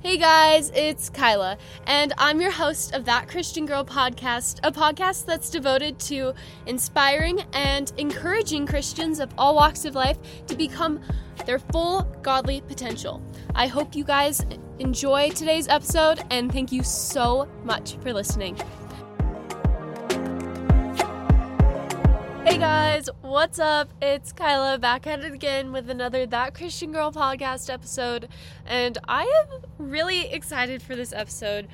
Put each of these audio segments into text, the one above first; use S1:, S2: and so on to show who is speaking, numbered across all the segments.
S1: Hey guys, it's Kyla, and I'm your host of That Christian Girl podcast, a podcast that's devoted to inspiring and encouraging Christians of all walks of life to become their full godly potential. I hope you guys enjoy today's episode, and thank you so much for listening. Hey guys, what's up? It's Kyla back at it again with another That Christian Girl podcast episode, and I am really excited for this episode.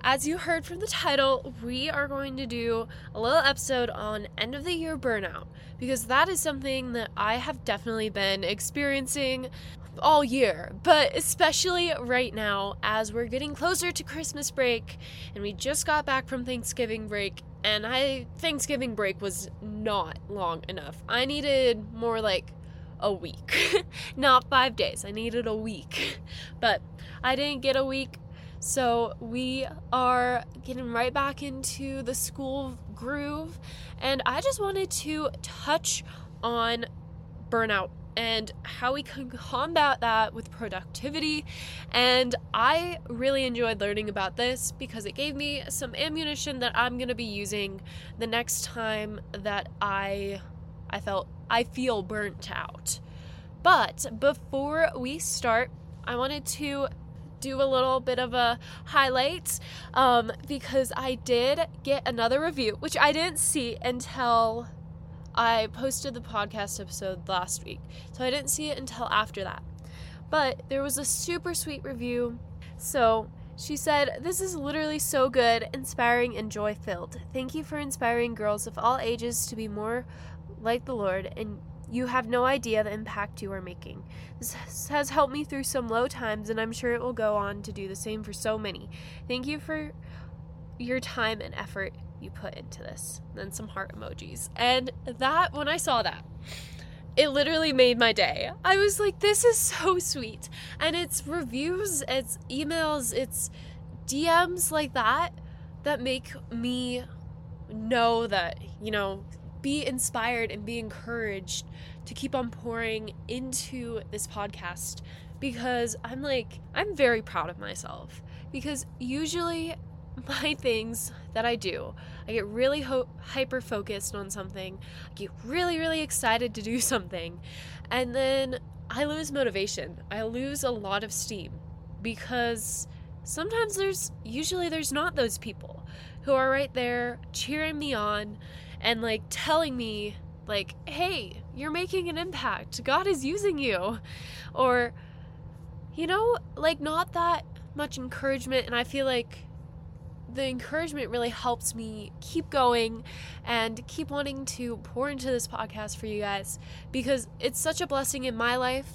S1: As you heard from the title, we are going to do a little episode on end of the year burnout because that is something that I have definitely been experiencing all year, but especially right now as we're getting closer to Christmas break and we just got back from Thanksgiving break and I Thanksgiving break was not long enough. I needed more like a week, not 5 days. I needed a week. But I didn't get a week. So we are getting right back into the school groove and I just wanted to touch on burnout and how we can combat that with productivity. And I really enjoyed learning about this because it gave me some ammunition that I'm going to be using the next time that I I felt I feel burnt out. But before we start, I wanted to do a little bit of a highlight um, because I did get another review, which I didn't see until I posted the podcast episode last week, so I didn't see it until after that. But there was a super sweet review. So she said, This is literally so good, inspiring, and joy filled. Thank you for inspiring girls of all ages to be more like the Lord, and you have no idea the impact you are making. This has helped me through some low times, and I'm sure it will go on to do the same for so many. Thank you for your time and effort you put into this. Then some heart emojis. And that, when I saw that, it literally made my day. I was like, this is so sweet. And it's reviews, it's emails, it's DMs like that that make me know that, you know, be inspired and be encouraged to keep on pouring into this podcast because I'm like, I'm very proud of myself. Because usually my things that I do. I get really ho- hyper focused on something. I get really, really excited to do something. And then I lose motivation. I lose a lot of steam because sometimes there's, usually, there's not those people who are right there cheering me on and like telling me, like, hey, you're making an impact. God is using you. Or, you know, like, not that much encouragement. And I feel like the encouragement really helps me keep going and keep wanting to pour into this podcast for you guys because it's such a blessing in my life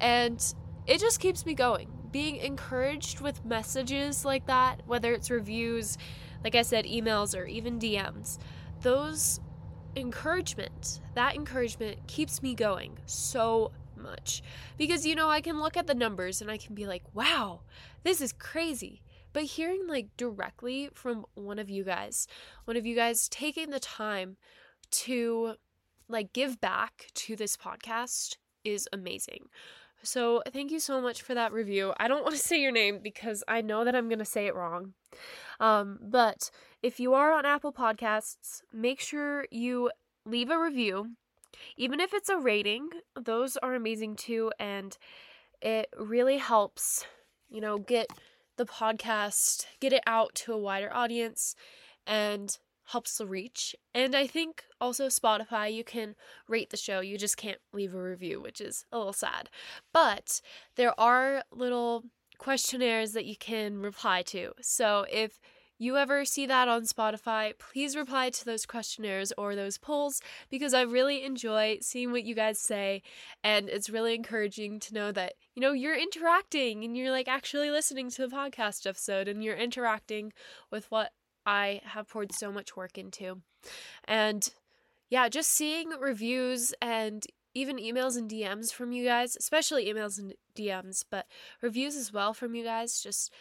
S1: and it just keeps me going. Being encouraged with messages like that, whether it's reviews, like I said, emails, or even DMs, those encouragement, that encouragement keeps me going so much. Because, you know, I can look at the numbers and I can be like, wow, this is crazy. But hearing like directly from one of you guys, one of you guys taking the time to like give back to this podcast is amazing. So, thank you so much for that review. I don't want to say your name because I know that I'm going to say it wrong. Um, but if you are on Apple Podcasts, make sure you leave a review. Even if it's a rating, those are amazing too. And it really helps, you know, get the podcast, get it out to a wider audience, and helps the reach. And I think also Spotify, you can rate the show. You just can't leave a review, which is a little sad. But there are little questionnaires that you can reply to. So if you ever see that on Spotify, please reply to those questionnaires or those polls because I really enjoy seeing what you guys say. And it's really encouraging to know that, you know, you're interacting and you're like actually listening to the podcast episode and you're interacting with what I have poured so much work into. And yeah, just seeing reviews and even emails and DMs from you guys, especially emails and DMs, but reviews as well from you guys, just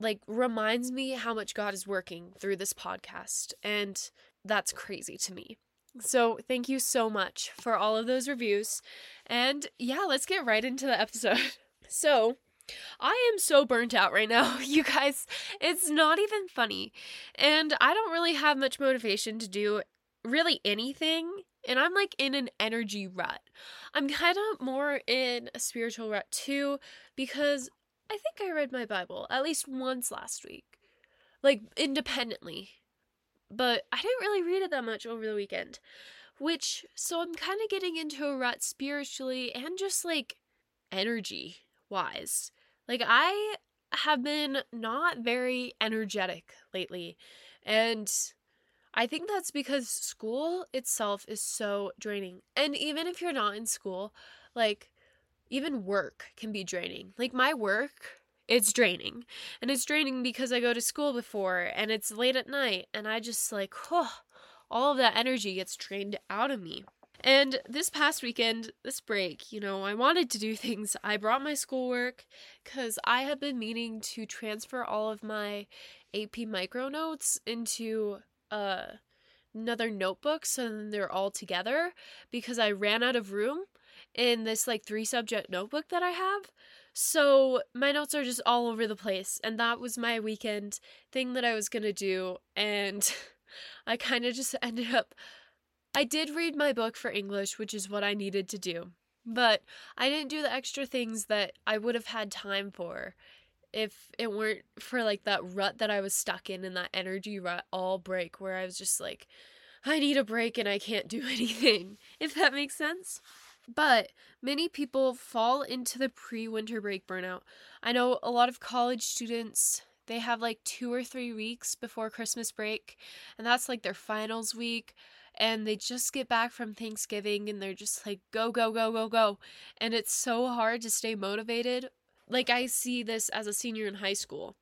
S1: like reminds me how much God is working through this podcast. And that's crazy to me. So, thank you so much for all of those reviews. And yeah, let's get right into the episode. So, I am so burnt out right now, you guys. It's not even funny. And I don't really have much motivation to do really anything. And I'm like in an energy rut. I'm kind of more in a spiritual rut too because I think I read my Bible at least once last week, like independently. But I didn't really read it that much over the weekend, which, so I'm kind of getting into a rut spiritually and just like energy wise. Like, I have been not very energetic lately. And I think that's because school itself is so draining. And even if you're not in school, like, even work can be draining. Like, my work, it's draining. And it's draining because I go to school before and it's late at night. And I just, like, oh, all of that energy gets drained out of me. And this past weekend, this break, you know, I wanted to do things. I brought my schoolwork because I have been meaning to transfer all of my AP micro notes into uh, another notebook so then they're all together because I ran out of room in this like three subject notebook that I have. So my notes are just all over the place. And that was my weekend thing that I was going to do. And I kind of just ended up I did read my book for English, which is what I needed to do, but I didn't do the extra things that I would have had time for if it weren't for like that rut that I was stuck in and that energy rut all break where I was just like, I need a break and I can't do anything, if that makes sense. But many people fall into the pre winter break burnout. I know a lot of college students, they have like two or three weeks before Christmas break, and that's like their finals week and they just get back from Thanksgiving and they're just like, go, go, go, go, go. And it's so hard to stay motivated. Like, I see this as a senior in high school,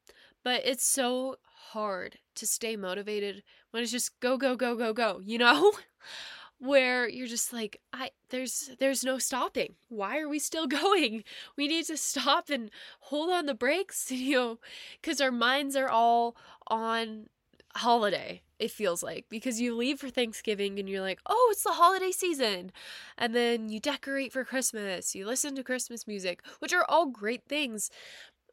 S1: but it's so hard to stay motivated when it's just go, go, go, go, go, you know? where you're just like i there's there's no stopping why are we still going we need to stop and hold on the brakes you know because our minds are all on holiday it feels like because you leave for Thanksgiving and you're like, "Oh, it's the holiday season." And then you decorate for Christmas. You listen to Christmas music, which are all great things.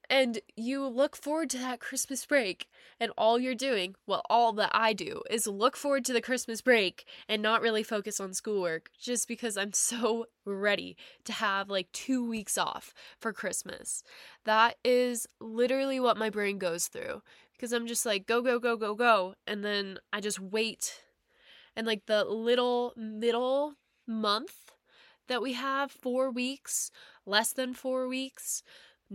S1: And you look forward to that Christmas break, and all you're doing, well, all that I do, is look forward to the Christmas break and not really focus on schoolwork just because I'm so ready to have like two weeks off for Christmas. That is literally what my brain goes through because I'm just like go go go go go and then I just wait and like the little middle month that we have 4 weeks less than 4 weeks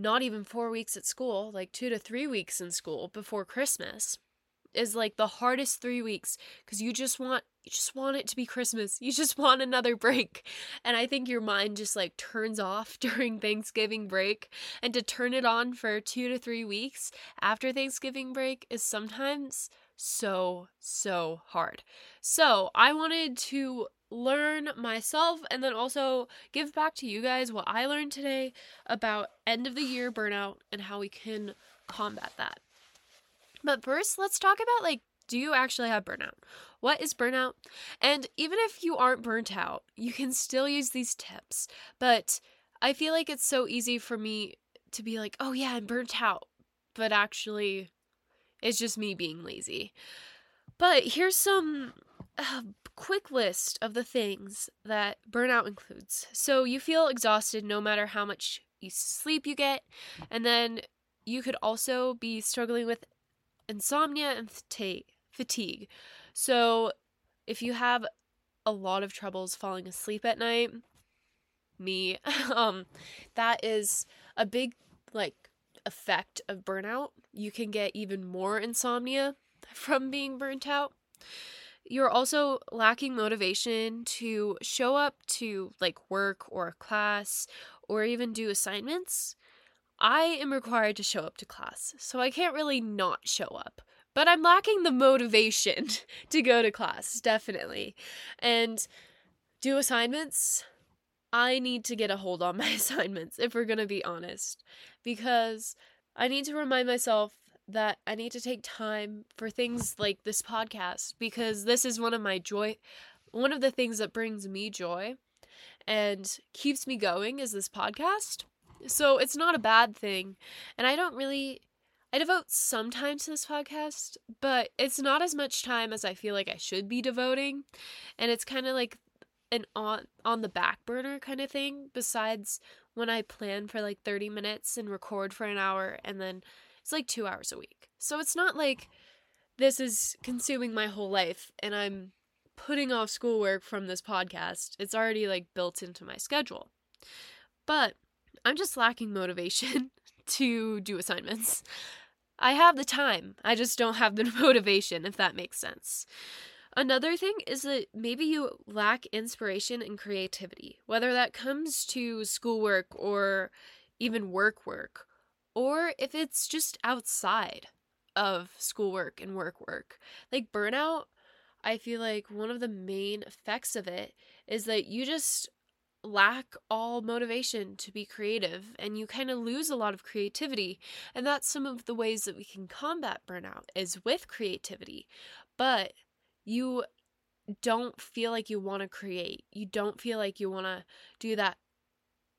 S1: not even 4 weeks at school like 2 to 3 weeks in school before Christmas is like the hardest 3 weeks cuz you just want you just want it to be Christmas. You just want another break. And I think your mind just like turns off during Thanksgiving break. And to turn it on for two to three weeks after Thanksgiving break is sometimes so, so hard. So I wanted to learn myself and then also give back to you guys what I learned today about end of the year burnout and how we can combat that. But first, let's talk about like do you actually have burnout? What is burnout? And even if you aren't burnt out, you can still use these tips. But I feel like it's so easy for me to be like, oh yeah, I'm burnt out. But actually, it's just me being lazy. But here's some uh, quick list of the things that burnout includes. So you feel exhausted no matter how much you sleep you get, and then you could also be struggling with insomnia and fatigue. So, if you have a lot of troubles falling asleep at night, me, um, that is a big like effect of burnout. You can get even more insomnia from being burnt out. You're also lacking motivation to show up to like work or class or even do assignments. I am required to show up to class, so I can't really not show up but I'm lacking the motivation to go to class, definitely. And do assignments. I need to get a hold on my assignments if we're to be honest, because I need to remind myself that I need to take time for things like this podcast because this is one of my joy one of the things that brings me joy and keeps me going is this podcast So it's not a bad thing. And I don't really I devote some time to this podcast, but it's not as much time as I feel like I should be devoting. And it's kind of like an on on the back burner kind of thing besides when I plan for like 30 minutes and record for an hour and then it's like 2 hours a week. So it's not like this is consuming my whole life and I'm putting off schoolwork from this podcast. It's already like built into my schedule. But I'm just lacking motivation to do assignments. I have the time, I just don't have the motivation, if that makes sense. Another thing is that maybe you lack inspiration and creativity, whether that comes to schoolwork or even work work, or if it's just outside of schoolwork and work work. Like burnout, I feel like one of the main effects of it is that you just lack all motivation to be creative and you kind of lose a lot of creativity and that's some of the ways that we can combat burnout is with creativity but you don't feel like you want to create. You don't feel like you want to do that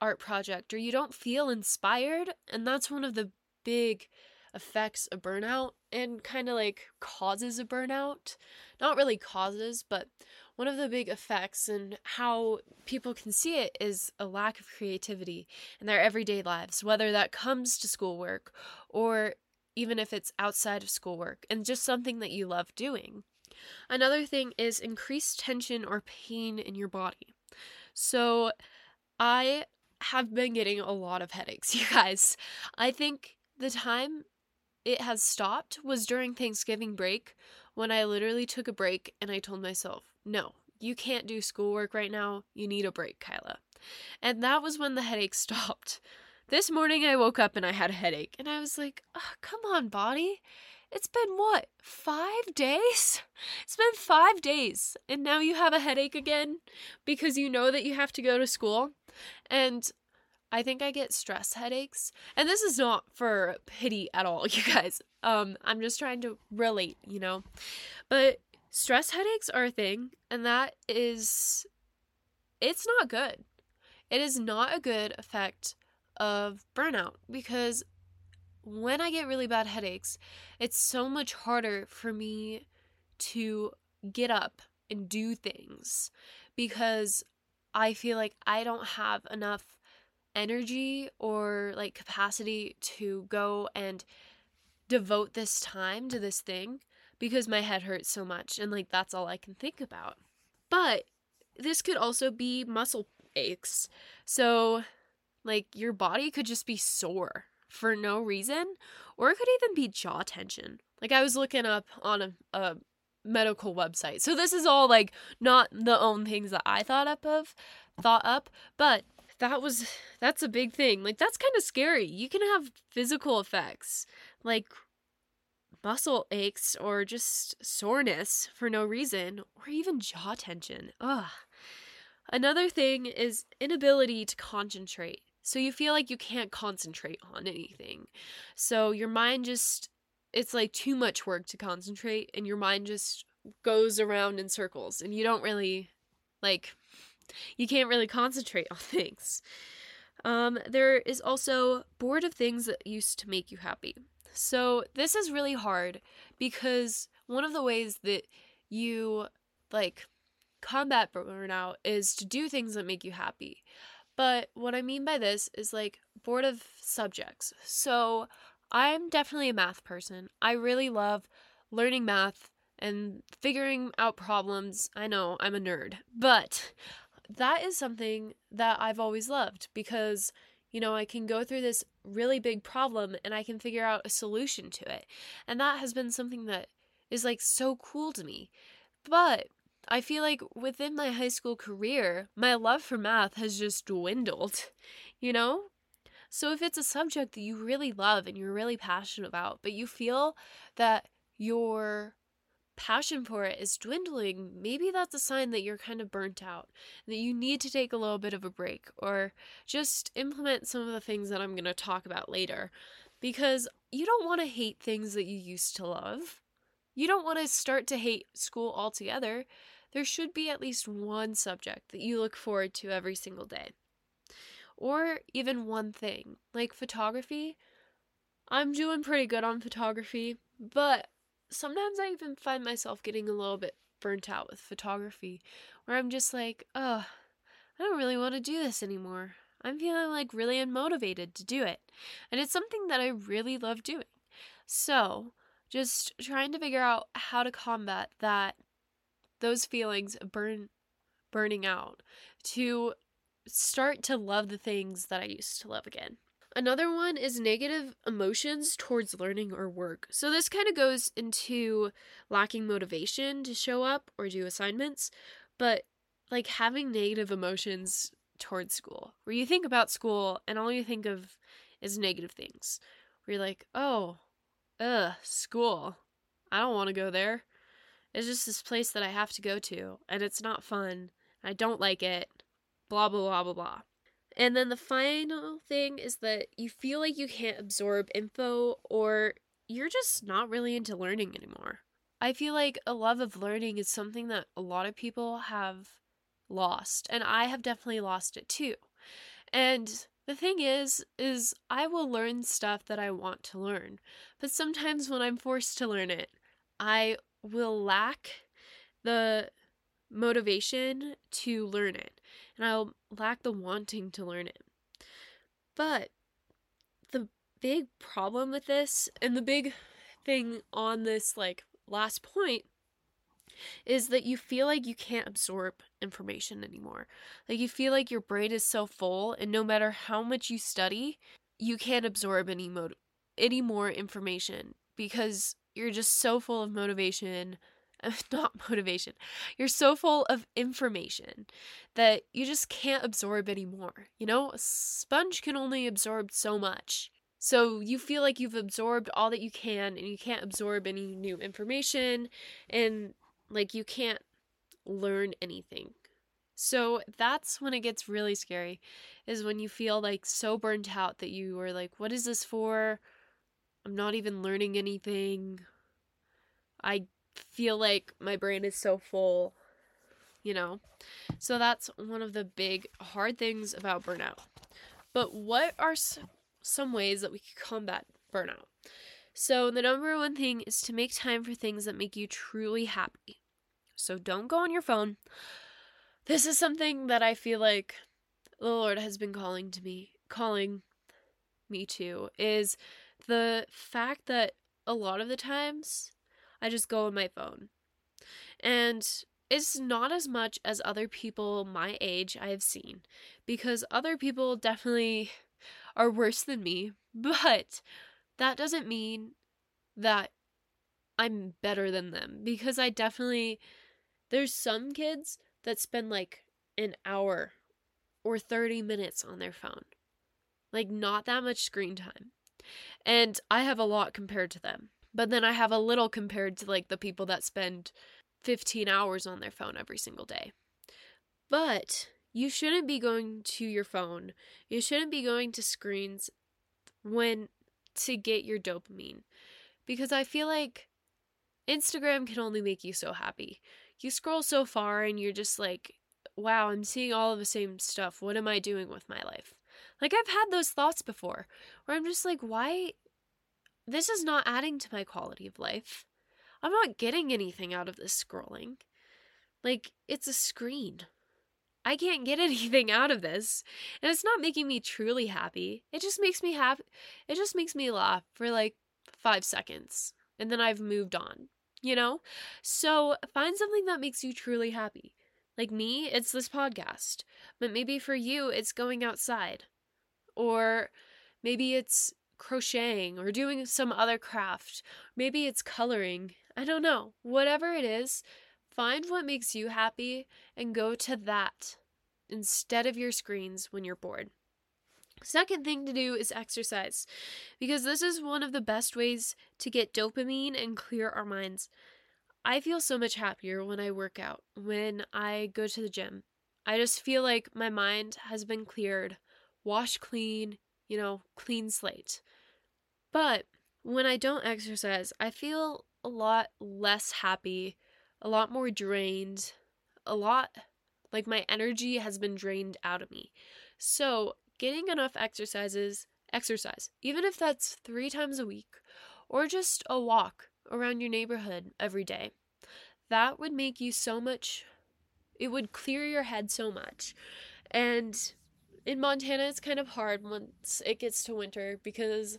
S1: art project or you don't feel inspired. And that's one of the big effects of burnout and kind of like causes a burnout. Not really causes, but one of the big effects and how people can see it is a lack of creativity in their everyday lives, whether that comes to schoolwork or even if it's outside of schoolwork and just something that you love doing. Another thing is increased tension or pain in your body. So, I have been getting a lot of headaches, you guys. I think the time it has stopped was during Thanksgiving break when I literally took a break and I told myself, no, you can't do schoolwork right now. You need a break, Kyla. And that was when the headache stopped. This morning I woke up and I had a headache and I was like, oh, come on, body. It's been what, five days? It's been five days, and now you have a headache again because you know that you have to go to school. And I think I get stress headaches. And this is not for pity at all, you guys. Um, I'm just trying to relate, you know. But stress headaches are a thing, and that is it's not good. It is not a good effect of burnout because when I get really bad headaches, it's so much harder for me to get up and do things because I feel like I don't have enough energy or like capacity to go and devote this time to this thing because my head hurts so much and like that's all I can think about. But this could also be muscle aches. So like your body could just be sore for no reason, or it could even be jaw tension. Like I was looking up on a, a medical website. So this is all like not the own things that I thought up of, thought up, but that was that's a big thing. Like that's kind of scary. You can have physical effects like muscle aches or just soreness for no reason or even jaw tension. Ugh. Another thing is inability to concentrate. So you feel like you can't concentrate on anything. So your mind just, it's like too much work to concentrate, and your mind just goes around in circles, and you don't really, like, you can't really concentrate on things. Um, there is also bored of things that used to make you happy. So this is really hard because one of the ways that you like combat burnout is to do things that make you happy. But what I mean by this is like bored of subjects. So I'm definitely a math person. I really love learning math and figuring out problems. I know I'm a nerd, but that is something that I've always loved because, you know, I can go through this really big problem and I can figure out a solution to it. And that has been something that is like so cool to me. But I feel like within my high school career, my love for math has just dwindled, you know? So if it's a subject that you really love and you're really passionate about, but you feel that your passion for it is dwindling, maybe that's a sign that you're kind of burnt out, that you need to take a little bit of a break or just implement some of the things that I'm going to talk about later because you don't want to hate things that you used to love. You don't want to start to hate school altogether there should be at least one subject that you look forward to every single day. or even one thing. Like photography, I'm doing pretty good on photography, but sometimes I even find myself getting a little bit burnt out with photography where I'm just like, oh, I don't really want to do this anymore. I'm feeling like really unmotivated to do it. And it's something that I really love doing. So, just trying to figure out how to combat that those feelings burn burning out to start to love the things that I used to love again. Another one is negative emotions towards learning or work. So this kind of goes into lacking motivation to show up or do assignments, but like having negative emotions towards school, where you think about school and all you think of is negative things. Where you're like, oh, ugh, school. I don't want to go there. It's just this place that I have to go to, and it's not fun. I don't like it. Blah, blah, blah, blah, blah. And then the final thing is that you feel like you can't absorb info or you're just not really into learning anymore. I feel like a love of learning is something that a lot of people have lost, and I have definitely lost it too. And the thing is is I will learn stuff that I want to learn, but sometimes when I'm forced to learn it, I will lack the motivation to learn it, and I'll lack the wanting to learn it. But the big problem with this, and the big thing on this, like, last point, is that you feel like you can't absorb information anymore. Like, you feel like your brain is so full, and no matter how much you study, you can't absorb any, mo- any more information because you're just so full of motivation not motivation. You're so full of information that you just can't absorb anymore. You know, a sponge can only absorb so much. So you feel like you've absorbed all that you can and you can't absorb any new information and like you can't learn anything. So that's when it gets really scary is when you feel like so burnt out that you are like what is this for? I'm not even learning anything. I feel like my brain is so full, you know? So that's one of the big hard things about burnout. But what are some ways that we can combat burnout? So, the number one thing is to make time for things that make you truly happy. So, don't go on your phone. This is something that I feel like the Lord has been calling to me, calling me to, is the fact that a lot of the times I just go on my phone. And it's not as much as other people my age I have seen because other people definitely are worse than me, but that doesn't mean that I'm better than them because I definitely there's some kids that spend like an hour or 30 minutes on their phone. Like not that much screen time. And I have a lot compared to them. But then I have a little compared to like the people that spend 15 hours on their phone every single day. But you shouldn't be going to your phone. You shouldn't be going to screens when to get your dopamine. Because I feel like Instagram can only make you so happy. You scroll so far and you're just like, wow, I'm seeing all of the same stuff. What am I doing with my life? Like, I've had those thoughts before where I'm just like, why this is not adding to my quality of life. I'm not getting anything out of this scrolling. Like, it's a screen. I can't get anything out of this. And it's not making me truly happy. It just makes me happy. It just makes me laugh for like five seconds. And then I've moved on, you know? So find something that makes you truly happy. Like me, it's this podcast. But maybe for you, it's going outside. Or maybe it's crocheting or doing some other craft. Maybe it's coloring. I don't know. Whatever it is, find what makes you happy and go to that instead of your screens when you're bored. Second thing to do is exercise, because this is one of the best ways to get dopamine and clear our minds. I feel so much happier when I work out, when I go to the gym. I just feel like my mind has been cleared, washed clean, you know, clean slate. But when I don't exercise, I feel a lot less happy, a lot more drained, a lot like my energy has been drained out of me. So, getting enough exercises, exercise, even if that's 3 times a week or just a walk around your neighborhood every day. That would make you so much it would clear your head so much. And in Montana it's kind of hard once it gets to winter because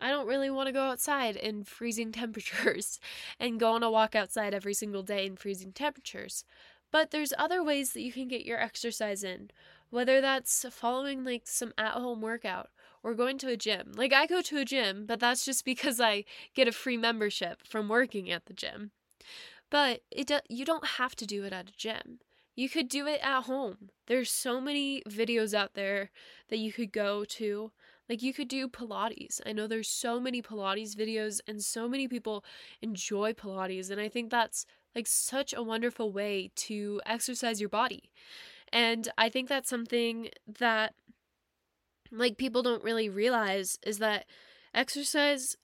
S1: I don't really want to go outside in freezing temperatures and go on a walk outside every single day in freezing temperatures. But there's other ways that you can get your exercise in, whether that's following like some at home workout or going to a gym. Like I go to a gym, but that's just because I get a free membership from working at the gym. But it do- you don't have to do it at a gym. You could do it at home. There's so many videos out there that you could go to like you could do Pilates. I know there's so many Pilates videos and so many people enjoy Pilates and I think that's like such a wonderful way to exercise your body. And I think that's something that like people don't really realize is that exercise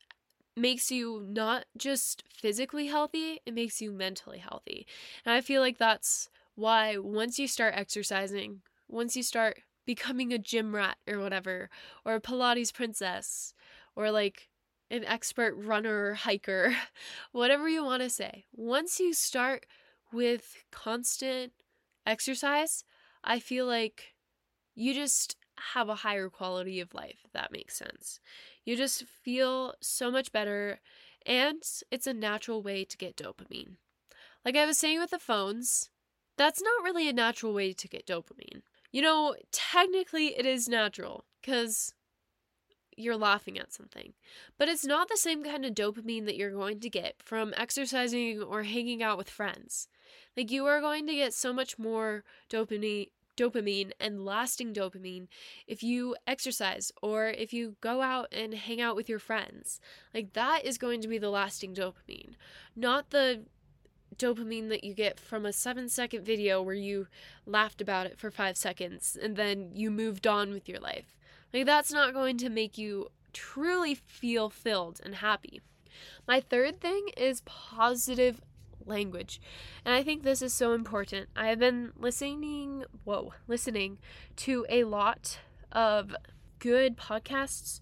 S1: makes you not just physically healthy, it makes you mentally healthy. And I feel like that's why once you start exercising, once you start becoming a gym rat or whatever, or a Pilates princess, or like an expert runner or hiker, whatever you want to say. Once you start with constant exercise, I feel like you just have a higher quality of life, if that makes sense. You just feel so much better, and it's a natural way to get dopamine. Like I was saying with the phones, that's not really a natural way to get dopamine. You know, technically it is natural because you're laughing at something. But it's not the same kind of dopamine that you're going to get from exercising or hanging out with friends. Like you are going to get so much more dopamine dopamine and lasting dopamine if you exercise or if you go out and hang out with your friends. Like that is going to be the lasting dopamine, not the dopamine that you get from a seven second video where you laughed about it for five seconds and then you moved on with your life. Like, that's not going to make you truly feel filled and happy. My third thing is positive language. And I think this is so important. I have been listening, whoa, listening to a lot of good podcasts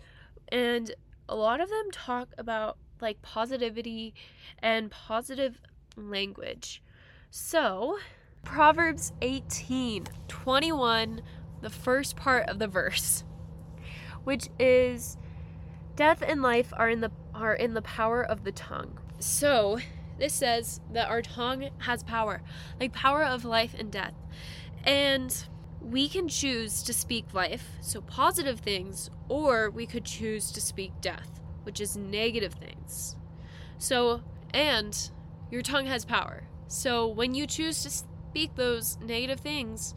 S1: and a lot of them talk about like positivity and positive language. So, Proverbs 18 21, the first part of the verse, which is death and life are in the are in the power of the tongue. So, this says that our tongue has power, like power of life and death. And we can choose to speak life, so positive things, or we could choose to speak death, which is negative things. So, and your tongue has power. So when you choose to speak those negative things,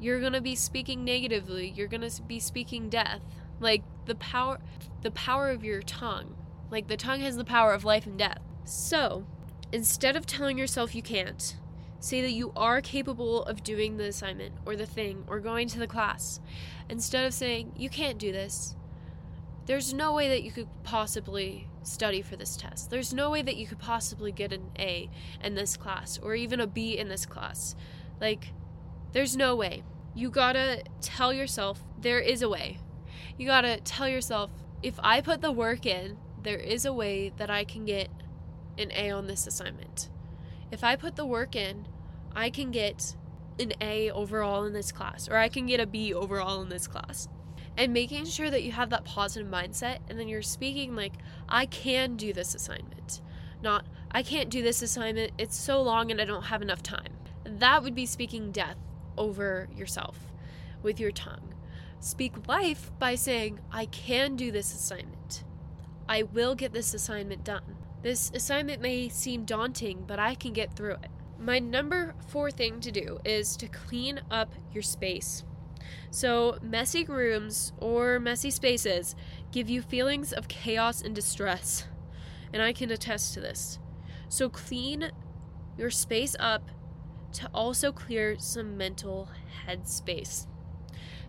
S1: you're going to be speaking negatively. You're going to be speaking death. Like the power the power of your tongue. Like the tongue has the power of life and death. So, instead of telling yourself you can't, say that you are capable of doing the assignment or the thing or going to the class. Instead of saying you can't do this, there's no way that you could possibly study for this test. There's no way that you could possibly get an A in this class or even a B in this class. Like, there's no way. You gotta tell yourself there is a way. You gotta tell yourself if I put the work in, there is a way that I can get an A on this assignment. If I put the work in, I can get an A overall in this class, or I can get a B overall in this class and making sure that you have that positive mindset and then you're speaking like i can do this assignment not i can't do this assignment it's so long and i don't have enough time. That would be speaking death over yourself with your tongue. Speak life by saying i can do this assignment. I will get this assignment done. This assignment may seem daunting but i can get through it. My number four thing to do is to clean up your space so, messy rooms or messy spaces give you feelings of chaos and distress, and I can attest to this. So, clean your space up to also clear some mental headspace.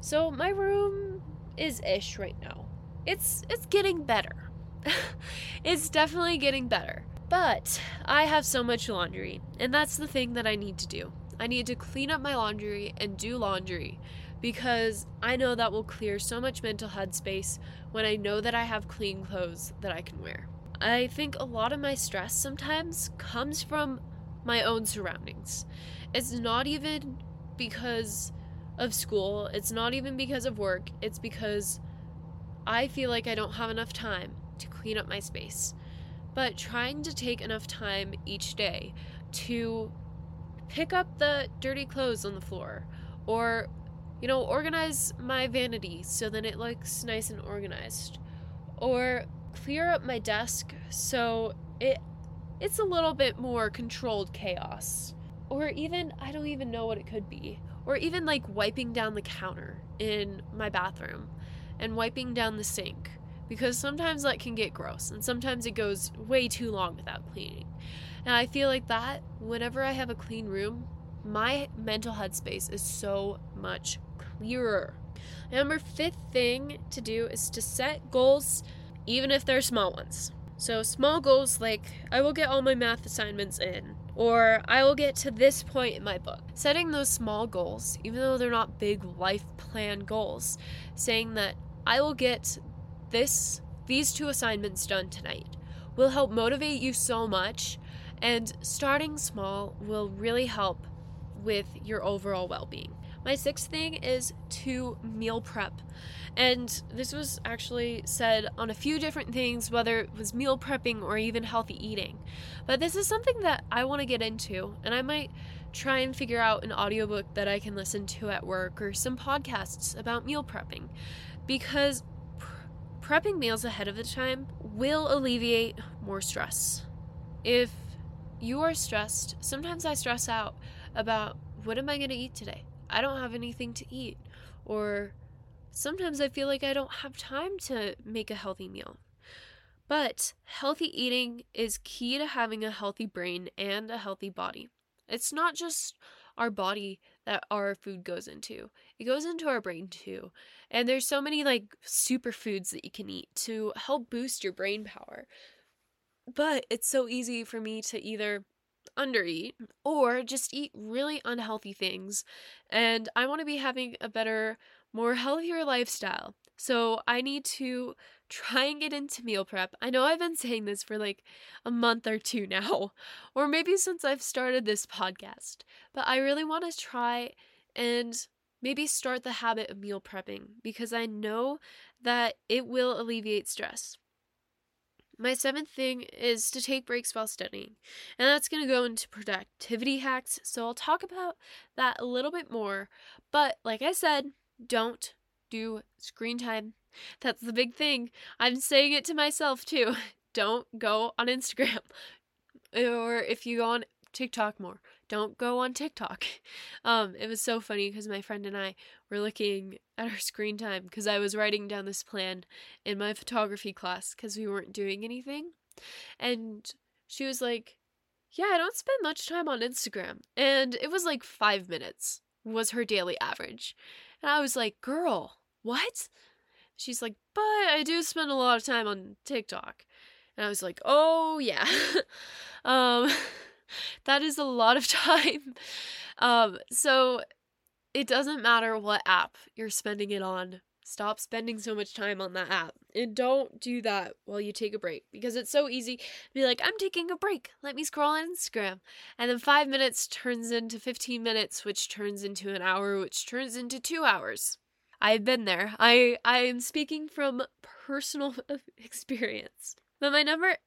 S1: So, my room is ish right now. It's it's getting better. it's definitely getting better. But I have so much laundry, and that's the thing that I need to do. I need to clean up my laundry and do laundry because I know that will clear so much mental headspace when I know that I have clean clothes that I can wear. I think a lot of my stress sometimes comes from my own surroundings. It's not even because of school, it's not even because of work, it's because I feel like I don't have enough time to clean up my space. But trying to take enough time each day to pick up the dirty clothes on the floor or you know organize my vanity so then it looks nice and organized. Or clear up my desk so it it's a little bit more controlled chaos. Or even I don't even know what it could be. Or even like wiping down the counter in my bathroom and wiping down the sink. Because sometimes that can get gross and sometimes it goes way too long without cleaning. And I feel like that whenever I have a clean room, my mental headspace is so much clearer. Number fifth thing to do is to set goals, even if they're small ones. So, small goals like I will get all my math assignments in, or I will get to this point in my book. Setting those small goals, even though they're not big life plan goals, saying that I will get this these two assignments done tonight will help motivate you so much and starting small will really help with your overall well-being. My sixth thing is to meal prep. And this was actually said on a few different things, whether it was meal prepping or even healthy eating. But this is something that I want to get into, and I might try and figure out an audiobook that I can listen to at work or some podcasts about meal prepping. Because prepping meals ahead of the time will alleviate more stress. If you are stressed, sometimes I stress out about what am I going to eat today? I don't have anything to eat. Or sometimes I feel like I don't have time to make a healthy meal. But healthy eating is key to having a healthy brain and a healthy body. It's not just our body that our food goes into. It goes into our brain too. And there's so many like superfoods that you can eat to help boost your brain power. But it's so easy for me to either undereat or just eat really unhealthy things. And I want to be having a better, more healthier lifestyle. So I need to try and get into meal prep. I know I've been saying this for like a month or two now, or maybe since I've started this podcast, but I really want to try and maybe start the habit of meal prepping because I know that it will alleviate stress. My seventh thing is to take breaks while studying, and that's going to go into productivity hacks. So I'll talk about that a little bit more. But like I said, don't do screen time. That's the big thing. I'm saying it to myself too. Don't go on Instagram. Or if you go on TikTok more, don't go on TikTok. Um, it was so funny because my friend and I were looking at our screen time because I was writing down this plan in my photography class because we weren't doing anything. And she was like, Yeah, I don't spend much time on Instagram. And it was like five minutes was her daily average. And I was like, Girl, what? She's like, But I do spend a lot of time on TikTok. And I was like, Oh, yeah. um, that is a lot of time. Um, so it doesn't matter what app you're spending it on. Stop spending so much time on that app. And don't do that while you take a break because it's so easy to be like, I'm taking a break. Let me scroll on Instagram. And then five minutes turns into 15 minutes, which turns into an hour, which turns into two hours. I've been there. I, I am speaking from personal experience. But my number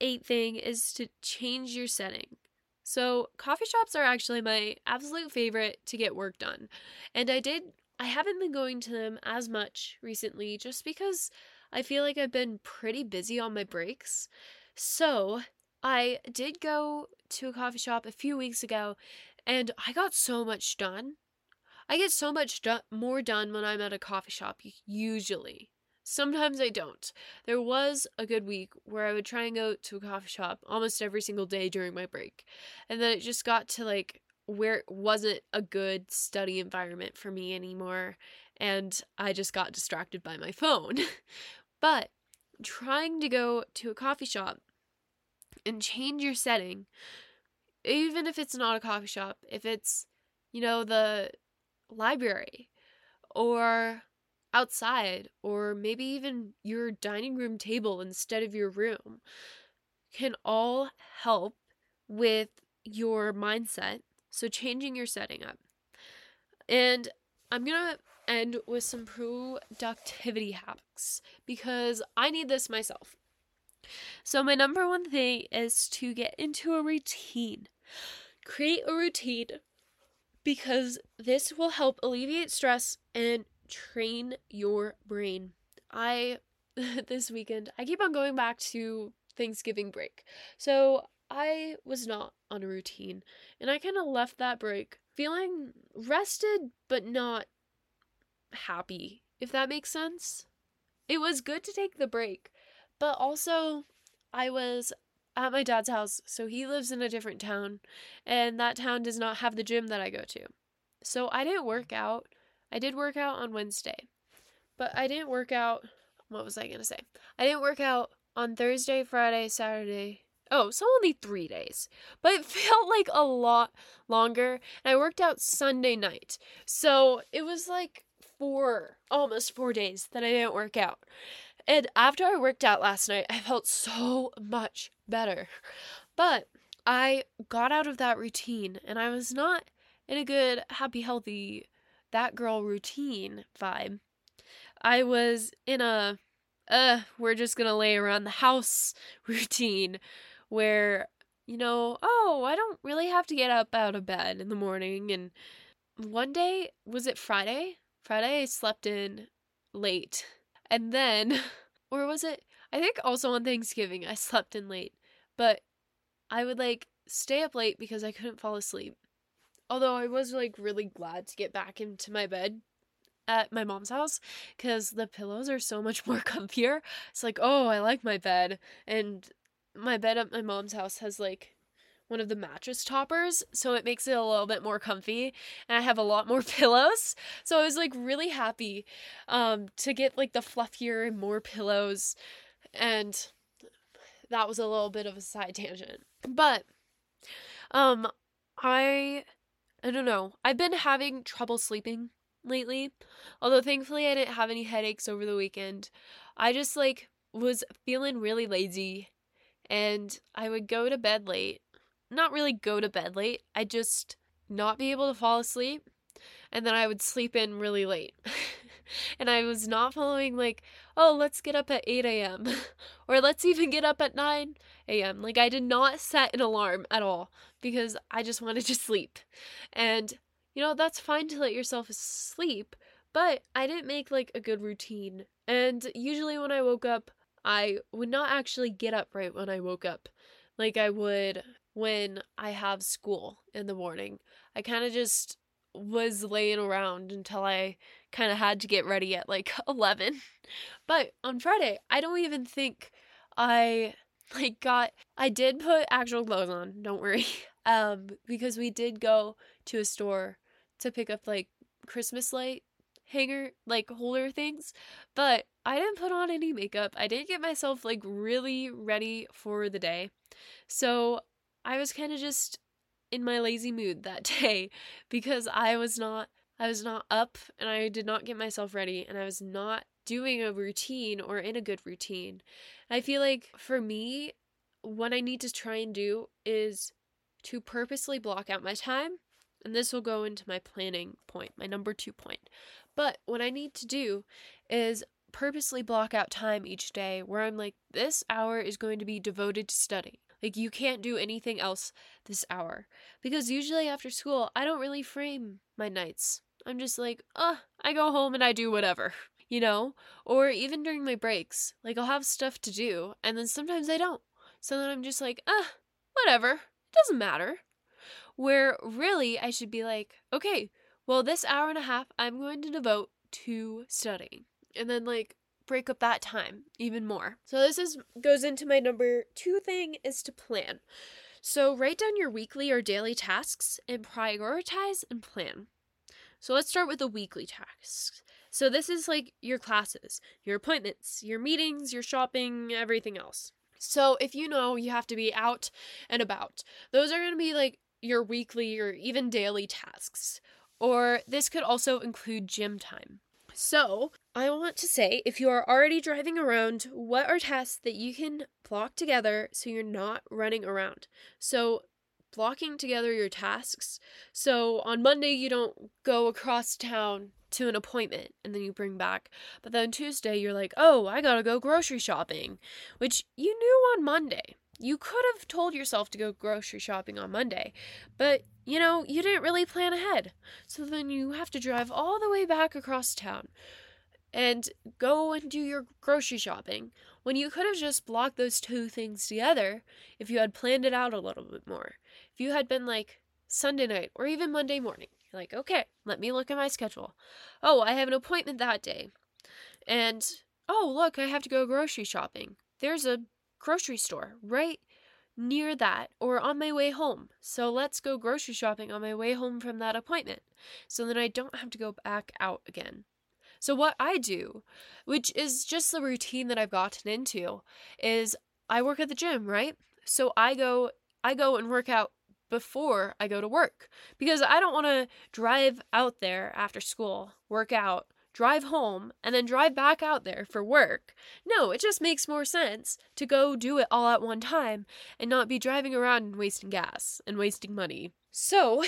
S1: eight thing is to change your setting. So, coffee shops are actually my absolute favorite to get work done. And I did, I haven't been going to them as much recently just because I feel like I've been pretty busy on my breaks. So, I did go to a coffee shop a few weeks ago and I got so much done. I get so much do- more done when I'm at a coffee shop, usually. Sometimes I don't. There was a good week where I would try and go to a coffee shop almost every single day during my break. And then it just got to like where it wasn't a good study environment for me anymore. And I just got distracted by my phone. but trying to go to a coffee shop and change your setting, even if it's not a coffee shop, if it's, you know, the library or outside, or maybe even your dining room table instead of your room can all help with your mindset. So, changing your setting up. And I'm going to end with some productivity hacks because I need this myself. So, my number one thing is to get into a routine. Create a routine because this will help alleviate stress and train your brain. I, this weekend, I keep on going back to Thanksgiving break. So, I was not on a routine and I kind of left that break feeling rested but not happy, if that makes sense. It was good to take the break, but also I was at my dad's house, so he lives in a different town, and that town does not have the gym that I go to. So I didn't work out. I did work out on Wednesday, but I didn't work out. What was I going to say? I didn't work out on Thursday, Friday, Saturday, Oh, so only three days. But it felt like a lot longer. And I worked out Sunday night. So it was like four, almost four days that I didn't work out. And after I worked out last night, I felt so much better. But I got out of that routine and I was not in a good, happy, healthy, that girl routine vibe. I was in a, uh, we're just gonna lay around the house routine where you know, oh, I don't really have to get up out of bed in the morning. And one day, was it Friday? Friday, I slept in late. And then, or was it? I think also on Thanksgiving, I slept in late. But I would like stay up late because I couldn't fall asleep. Although I was like really glad to get back into my bed at my mom's house because the pillows are so much more comfier. It's like, oh, I like my bed. And my bed at my mom's house has like one of the mattress toppers, so it makes it a little bit more comfy. And I have a lot more pillows, so I was like really happy um, to get like the fluffier and more pillows, and that was a little bit of a side tangent. But um, I I don't know. I've been having trouble sleeping lately, although thankfully I didn't have any headaches over the weekend. I just like was feeling really lazy and I would go to bed late. Not really go to bed late, I'd just not be able to fall asleep, and then I would sleep in really late. and I was not following, like, oh, let's get up at 8 a.m. or let's even get up at 9 a.m. Like, I did not set an alarm at all because I just wanted to sleep. And, you know, that's fine to let yourself sleep, but I didn't make like a good routine. And usually when I woke up, I would not actually get up right when I woke up like I would when I have school in the morning. I kind of just was laying around until I kind of had to get ready at like 11. But on Friday, I don't even think I like got I did put actual clothes on, don't worry. Um because we did go to a store to pick up like Christmas light hanger like holder things, but I didn't put on any makeup. I didn't get myself like really ready for the day. So I was kind of just in my lazy mood that day because I was not I was not up and I did not get myself ready and I was not doing a routine or in a good routine. I feel like for me what I need to try and do is to purposely block out my time and this will go into my planning point, my number 2 point. But what I need to do is purposely block out time each day where I'm like, this hour is going to be devoted to study. Like, you can't do anything else this hour. Because usually after school, I don't really frame my nights. I'm just like, uh, I go home and I do whatever, you know? Or even during my breaks, like, I'll have stuff to do, and then sometimes I don't. So then I'm just like, uh, whatever. It doesn't matter. Where really, I should be like, okay, well, this hour and a half I'm going to devote to studying. And then like break up that time even more. So this is goes into my number 2 thing is to plan. So write down your weekly or daily tasks and prioritize and plan. So let's start with the weekly tasks. So this is like your classes, your appointments, your meetings, your shopping, everything else. So if you know you have to be out and about, those are going to be like your weekly or even daily tasks. Or this could also include gym time. So, I want to say if you are already driving around, what are tasks that you can block together so you're not running around? So, blocking together your tasks. So, on Monday, you don't go across town to an appointment and then you bring back. But then Tuesday, you're like, oh, I gotta go grocery shopping, which you knew on Monday. You could have told yourself to go grocery shopping on Monday, but you know, you didn't really plan ahead. So then you have to drive all the way back across town and go and do your grocery shopping when you could have just blocked those two things together if you had planned it out a little bit more. If you had been like Sunday night or even Monday morning, you're like, okay, let me look at my schedule. Oh, I have an appointment that day. And oh, look, I have to go grocery shopping. There's a grocery store right near that or on my way home. So let's go grocery shopping on my way home from that appointment. So then I don't have to go back out again. So what I do, which is just the routine that I've gotten into, is I work at the gym, right? So I go I go and work out before I go to work because I don't want to drive out there after school, work out, drive home, and then drive back out there for work. No, it just makes more sense to go do it all at one time and not be driving around and wasting gas and wasting money. So,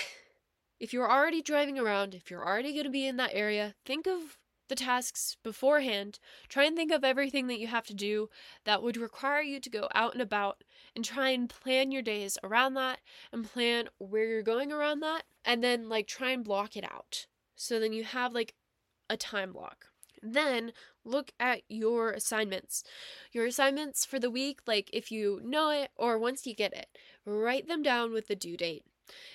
S1: if you're already driving around, if you're already going to be in that area, think of the tasks beforehand. Try and think of everything that you have to do that would require you to go out and about and try and plan your days around that and plan where you're going around that and then like try and block it out. So then you have like a time block. Then look at your assignments. Your assignments for the week, like if you know it or once you get it, write them down with the due date.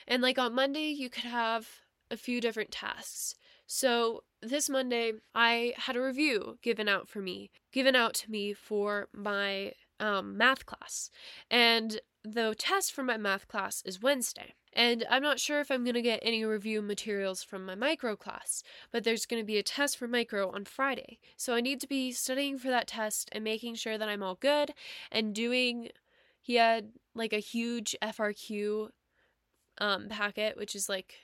S1: And like on Monday, you could have a few different tasks. So this Monday, I had a review given out for me, given out to me for my um, math class. And the test for my math class is Wednesday. And I'm not sure if I'm going to get any review materials from my micro class, but there's going to be a test for micro on Friday. So I need to be studying for that test and making sure that I'm all good and doing. He had like a huge FRQ um, packet, which is like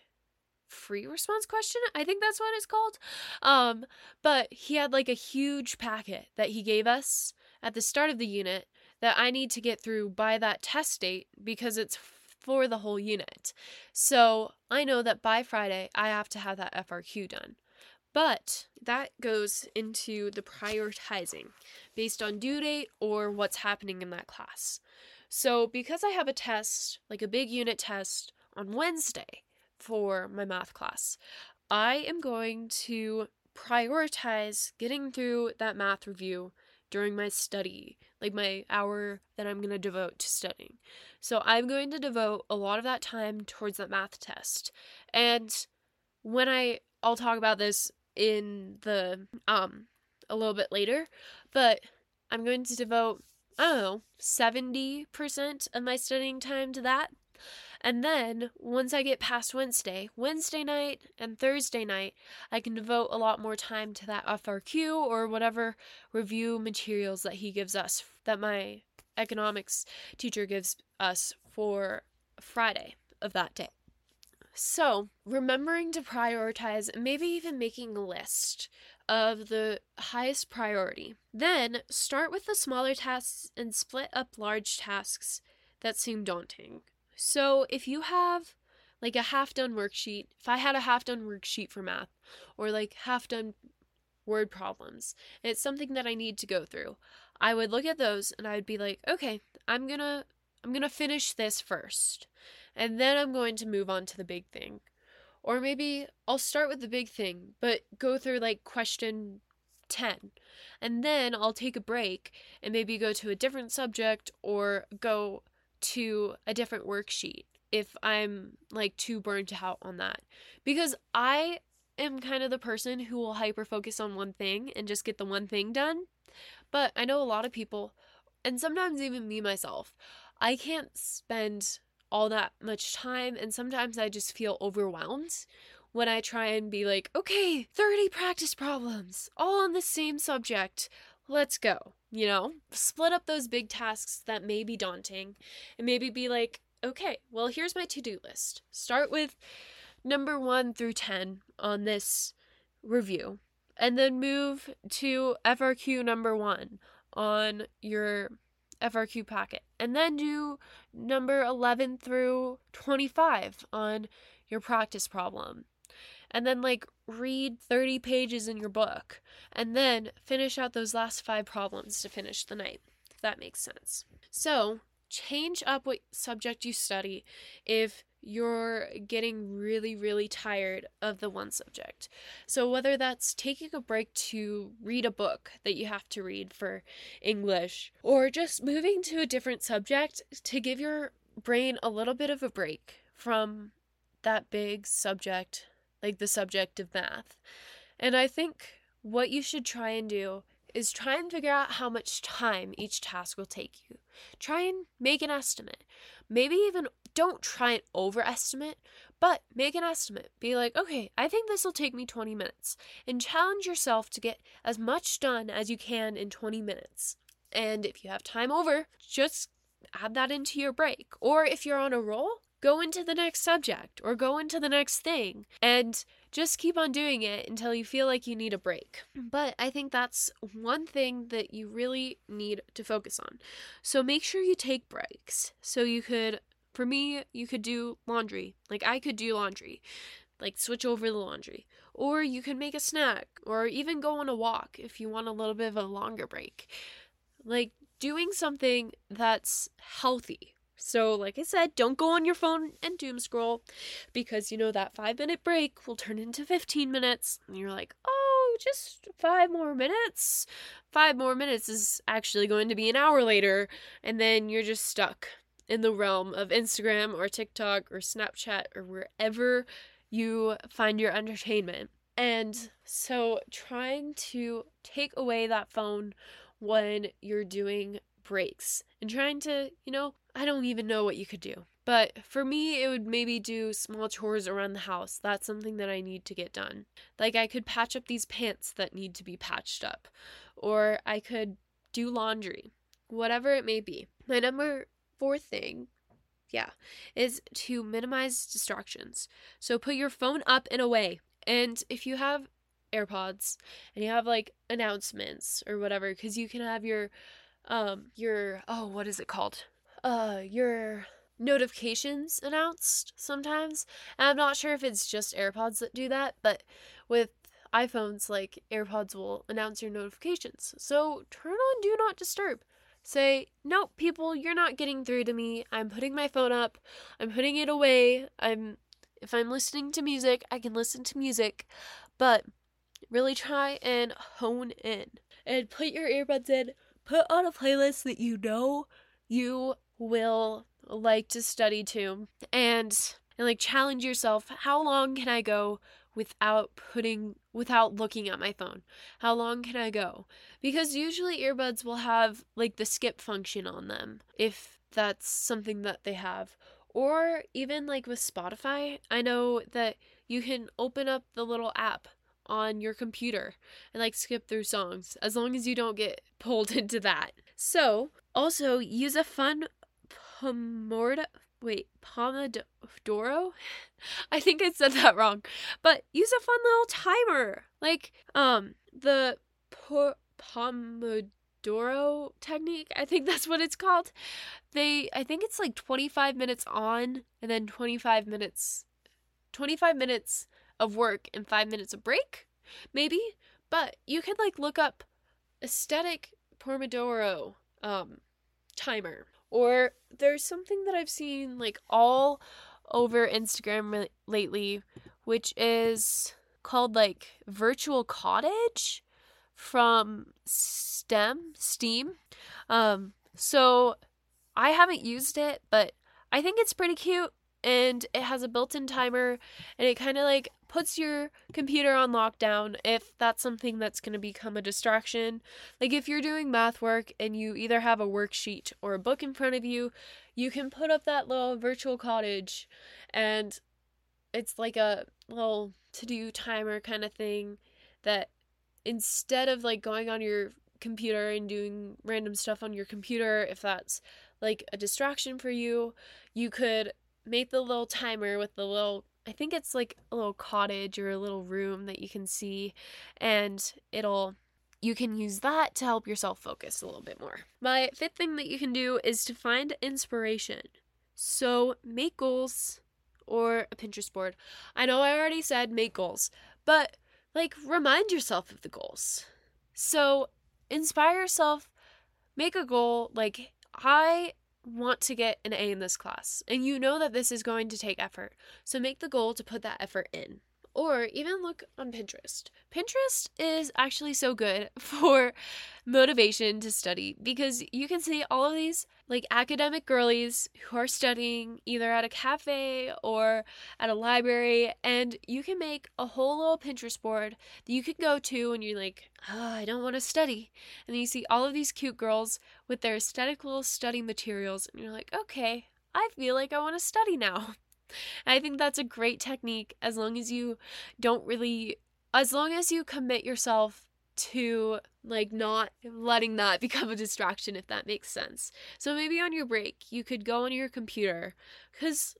S1: free response question. I think that's what it's called. Um, but he had like a huge packet that he gave us at the start of the unit that I need to get through by that test date because it's for the whole unit. So I know that by Friday I have to have that FRQ done. But that goes into the prioritizing based on due date or what's happening in that class. So, because I have a test, like a big unit test, on Wednesday for my math class, I am going to prioritize getting through that math review during my study, like my hour that I'm going to devote to studying. So I'm going to devote a lot of that time towards that math test. And when I I'll talk about this in the um a little bit later, but I'm going to devote I don't know, 70% of my studying time to that. And then once I get past Wednesday, Wednesday night and Thursday night, I can devote a lot more time to that FRQ or whatever review materials that he gives us, that my economics teacher gives us for Friday of that day. So, remembering to prioritize, maybe even making a list of the highest priority. Then, start with the smaller tasks and split up large tasks that seem daunting. So if you have like a half done worksheet, if I had a half done worksheet for math or like half done word problems, and it's something that I need to go through, I would look at those and I would be like, okay, I'm to I'm to finish this first. And then I'm going to move on to the big thing. Or maybe I'll start with the big thing, but go through like question 10. And then I'll take a break and maybe go to a different subject or go to a different worksheet if I'm like too burnt out on that. Because I am kind of the person who will hyper focus on one thing and just get the one thing done. But I know a lot of people, and sometimes even me myself, I can't spend all that much time, and sometimes I just feel overwhelmed when I try and be like, okay, 30 practice problems, all on the same subject let's go. You know, split up those big tasks that may be daunting and maybe be like, okay, well, here's my to do list. Start with number one through 10 on this review. and then move to FRQ number one on your FRQ packet, and then do number 11 through 25 on your practice problem. And then, like, read 30 pages in your book, and then finish out those last five problems to finish the night, if that makes sense. So, change up what subject you study if you're getting really, really tired of the one subject. So, whether that's taking a break to read a book that you have to read for English, or just moving to a different subject to give your brain a little bit of a break from that big subject, like the subject of math. And I think what you should try and do is try and figure out how much time each task will take you. Try and make an estimate. Maybe even don't try and overestimate, but make an estimate. Be like, okay, I think this will take me 20 minutes. And challenge yourself to get as much done as you can in 20 minutes. And if you have time over, just add that into your break. Or if you're on a roll, go into the next subject or go into the next thing and just keep on doing it until you feel like you need a break. But I think that's one thing that you really need to focus on. So make sure you take breaks. So you could, for me, you could do laundry. Like I could do laundry, like switch over the laundry. Or you could make a snack or even go on a walk if you want a little bit of a longer break. Like doing something that's healthy so, like I said, don't go on your phone and doom scroll because you know that five minute break will turn into 15 minutes. And you're like, oh, just five more minutes. Five more minutes is actually going to be an hour later. And then you're just stuck in the realm of Instagram or TikTok or Snapchat or wherever you find your entertainment. And so, trying to take away that phone when you're doing breaks and trying to, you know, I don't even know what you could do. But for me, it would maybe do small chores around the house. That's something that I need to get done. Like I could patch up these pants that need to be patched up, or I could do laundry, whatever it may be. My number four thing, yeah, is to minimize distractions. So put your phone up and away. And if you have AirPods and you have like announcements or whatever, because you can have your um your oh what is it called? Uh your notifications announced sometimes. And i'm not sure if it's just airpods that do that but with iphones like airpods will announce your notifications. So turn on do not disturb. Say nope people you're not getting through to me. I'm putting my phone up. I'm putting it away. I'm if i'm listening to music i can listen to music but really try and hone in and put your earbuds in put on a playlist that you know you will like to study to and and like challenge yourself how long can i go without putting without looking at my phone? How long can i go? Because usually earbuds will have like the skip function on them if that's something that they have. Or even like with spotify i know that you can open up the little app on your computer and like skip through songs as long as you don't get pulled into that. So, also use a fun Pomorda wait, Pomodoro? I think I said that wrong. But use a fun little timer. Like um the po- Pomodoro technique. I think that's what it's called. They I think it's like 25 minutes on and then 25 minutes 25 minutes of work and five minutes of break, maybe. But you could like look up aesthetic Pomodoro um, timer. Or there's something that I've seen like all over Instagram re- lately, which is called like Virtual Cottage from STEM, Steam. Um, so I haven't used it, but I think it's pretty cute and it has a built-in timer and it kind of like puts your computer on lockdown if that's something that's going to become a distraction. Like if you're doing math work and you either have a worksheet or a book in front of you, you can put up that little virtual cottage and it's like a little to-do timer kind of thing that instead of like going on your computer and doing random stuff on your computer if that's like a distraction for you, you could make the little timer with the little I think it's like a little cottage or a little room that you can see, and it'll you can use that to help yourself focus a little bit more. My fifth thing that you can do is to find inspiration. So make goals or a Pinterest board. I know I already said make goals, but like remind yourself of the goals. So inspire yourself, make a goal like I want to get an A in this class, and you know that this is going to take effort. So make the goal to put that effort in or even look on Pinterest. Pinterest is actually so good for motivation to study because you can see all of these like academic girlies who are studying either at a cafe or at a library and you can make a whole little Pinterest board that you can go to and you're like, oh, I don't want to study. And you see all of these cute girls with their aesthetic little study materials and you're like, okay, I feel like I want to study now. I think that's a great technique as long as you don't really, as long as you commit yourself to like not letting that become a distraction if that makes sense. So maybe on your break you could go on your computer cuz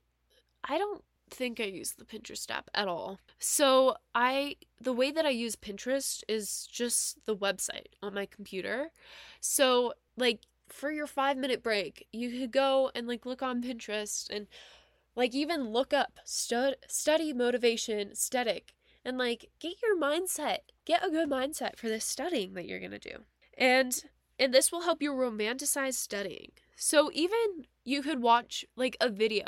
S1: I don't think I use the Pinterest app at all. So I the way that I use Pinterest is just the website on my computer. So like for your 5 minute break, you could go and like look on Pinterest and like even look up stud study motivation aesthetic and like get your mindset, get a good mindset for this studying that you're going to do. And and this will help you romanticize studying. So even you could watch like a video,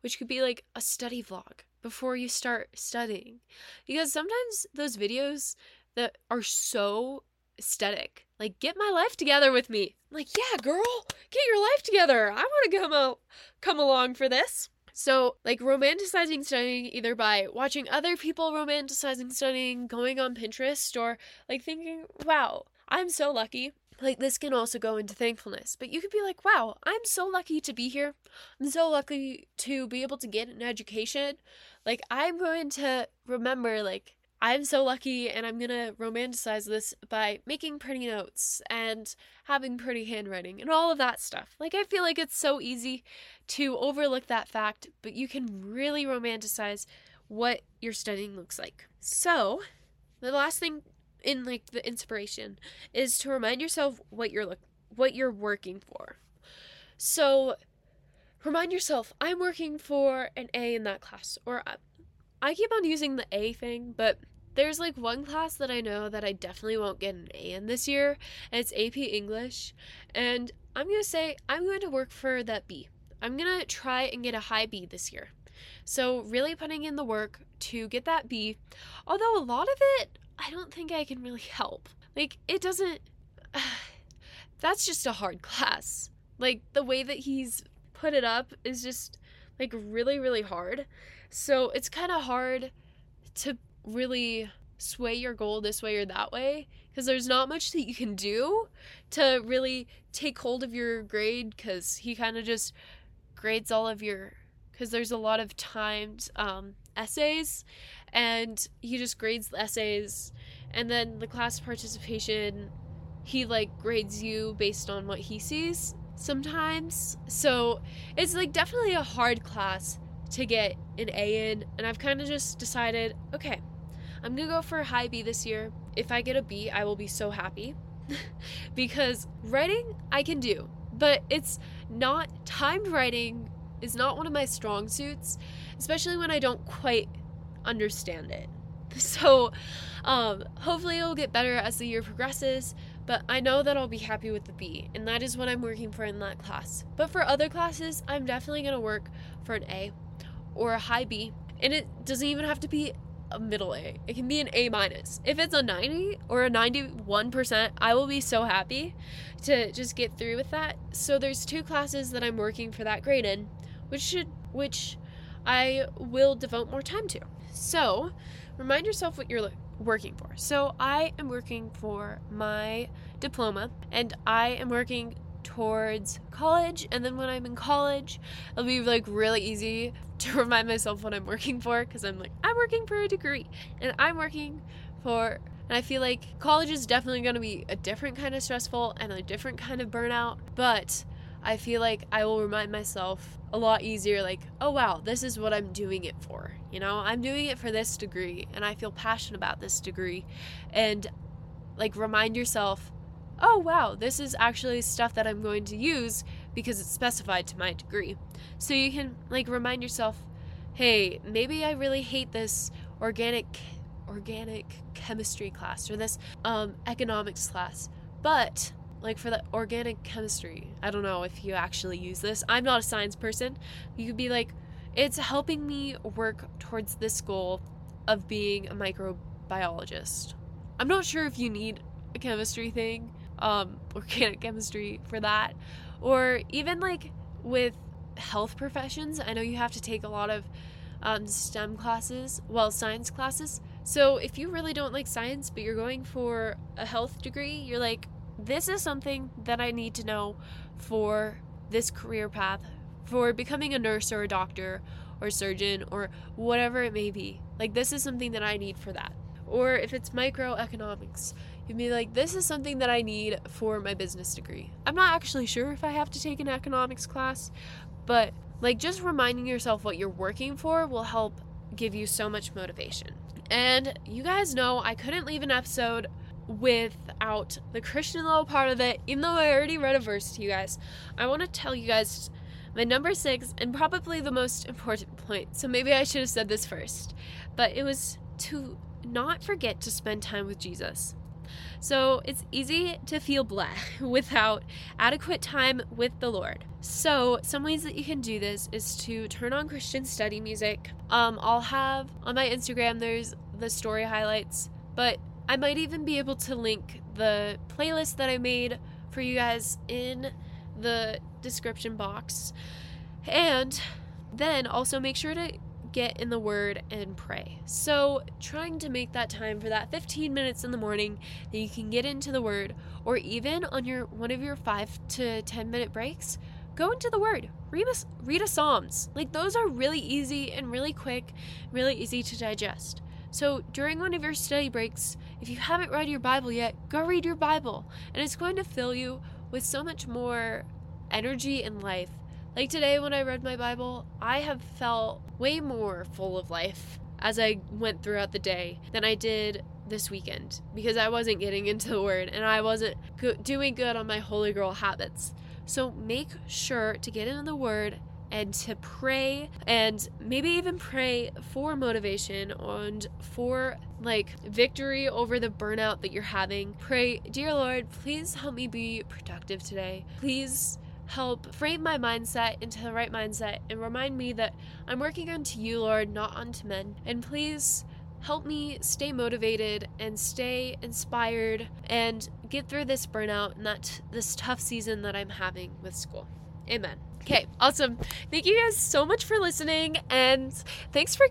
S1: which could be like a study vlog before you start studying. Because sometimes those videos that are so aesthetic, like get my life together with me. I'm like, yeah, girl, get your life together. I want to come come along for this. So, like romanticizing studying either by watching other people romanticizing studying, going on Pinterest, or like thinking, wow, I'm so lucky. Like, this can also go into thankfulness, but you could be like, wow, I'm so lucky to be here. I'm so lucky to be able to get an education. Like, I'm going to remember, like, I'm so lucky and I'm gonna romanticize this by making pretty notes and having pretty handwriting and all of that stuff. Like, I feel like it's so easy to overlook that fact, but you can really romanticize what your studying looks like. So, the last thing in like the inspiration is to remind yourself what you're look what you're working for. So, remind yourself, I'm working for an A in that class, or I keep on using the A thing, but there's like one class that I know that I definitely won't get an A in this year, and it's AP English. And I'm going to say I'm going to work for that B. I'm going to try and get a high B this year. So, really putting in the work to get that B. Although a lot of it, I don't think I can really help. Like, it doesn't. That's just a hard class. Like, the way that he's put it up is just like really, really hard. So, it's kind of hard to really sway your goal this way or that way because there's not much that you can do to really take hold of your grade because he kind of just grades all of your because there's a lot of timed um, essays and he just grades the essays. And then the class participation he like grades you based on what he sees sometimes. So it's like definitely a hard class to get an a in and i've kind of just decided okay I'm gonna go for a high B this year. If I get a B, I will be so happy. because writing I can do, but it's not timed writing is not one of my strong suits, especially when I don't quite understand it. So, um, hopefully, it'll get better as the year progresses, but I know that I'll be happy with the B, and that is what I'm working for in that class. But for other classes, I'm definitely going to work for an A or a high B, and it doesn't even have to be a middle A. It can be an A minus. If it's a 90 or a 91%, I will be so happy to just get through with that. So there's two classes that I'm working for that grade in, which should which I will devote more time to. So, remind yourself what you're working for. So, I am working for my diploma and I am working towards college and then when I'm in college it'll be like really easy to remind myself what I'm working for because I'm like I'm working for a degree and I'm working for and I feel like college is definitely going to be a different kind of stressful and a different kind of burnout but I feel like I will remind myself a lot easier, like, oh wow, this is what I'm doing it for. You know, I'm doing it for this degree and I feel passionate about this degree. And like, remind yourself, oh wow, this is actually stuff that I'm going to use because it's specified to my degree. So you can like remind yourself, hey, maybe I really hate this organic organic chemistry class or this um, economics class, but like for the organic chemistry, I don't know if you actually use this. I'm not a science person. You could be like, it's helping me work towards this goal of being a microbiologist. I'm not sure if you need a chemistry thing, um, organic chemistry for that, or even like with health professions. I know you have to take a lot of um, STEM classes, well, science classes. So if you really don't like science, but you're going for a health degree, you're like, this is something that I need to know for this career path, for becoming a nurse or a doctor or surgeon or whatever it may be. Like, this is something that I need for that. Or if it's microeconomics, you'd be like, this is something that I need for my business degree. I'm not actually sure if I have to take an economics class, but like just reminding yourself what you're working for will help give you so much motivation. And you guys know I couldn't leave an episode without the Christian little part of it, even though I already read a verse to you guys. I want to tell you guys my number six and probably the most important point. So maybe I should have said this first. But it was to not forget to spend time with Jesus. So it's easy to feel bleh without adequate time with the Lord. So some ways that you can do this is to turn on Christian study music. Um, I'll have on my Instagram there's the story highlights, but I might even be able to link the playlist that I made for you guys in the description box. And then also make sure to get in the Word and pray. So, trying to make that time for that 15 minutes in the morning that you can get into the Word, or even on your one of your five to 10 minute breaks, go into the Word. Read a, read a Psalms. Like those are really easy and really quick, really easy to digest. So, during one of your study breaks, if you haven't read your Bible yet, go read your Bible. And it's going to fill you with so much more energy and life like today, when I read my Bible, I have felt way more full of life as I went throughout the day than I did this weekend because I wasn't getting into the Word and I wasn't go- doing good on my holy girl habits. So make sure to get into the Word and to pray and maybe even pray for motivation and for like victory over the burnout that you're having. Pray, dear Lord, please help me be productive today. Please help frame my mindset into the right mindset and remind me that I'm working unto you, Lord, not unto men. And please help me stay motivated and stay inspired and get through this burnout and that this tough season that I'm having with school. Amen. Okay, awesome. Thank you guys so much for listening, and thanks for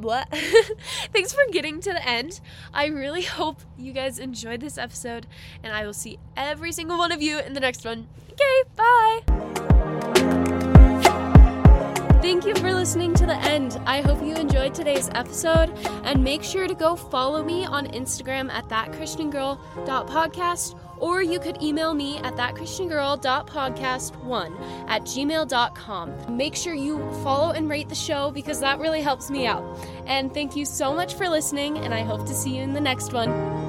S1: what? thanks for getting to the end. I really hope you guys enjoyed this episode, and I will see every single one of you in the next one. Okay, bye. Thank you for listening to the end. I hope you enjoyed today's episode and make sure to go follow me on Instagram at thatchristiangirl.podcast or you could email me at thatchristiangirl.podcast1 at gmail.com. Make sure you follow and rate the show because that really helps me out. And thank you so much for listening, and I hope to see you in the next one.